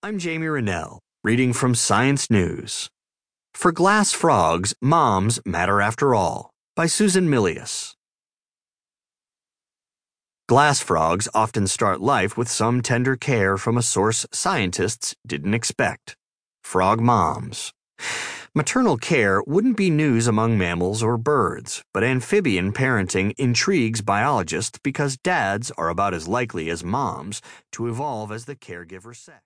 I'm Jamie Renell, reading from Science News. For Glass Frogs, Moms Matter After All by Susan Milius. Glass frogs often start life with some tender care from a source scientists didn't expect frog moms. Maternal care wouldn't be news among mammals or birds, but amphibian parenting intrigues biologists because dads are about as likely as moms to evolve as the caregiver sex.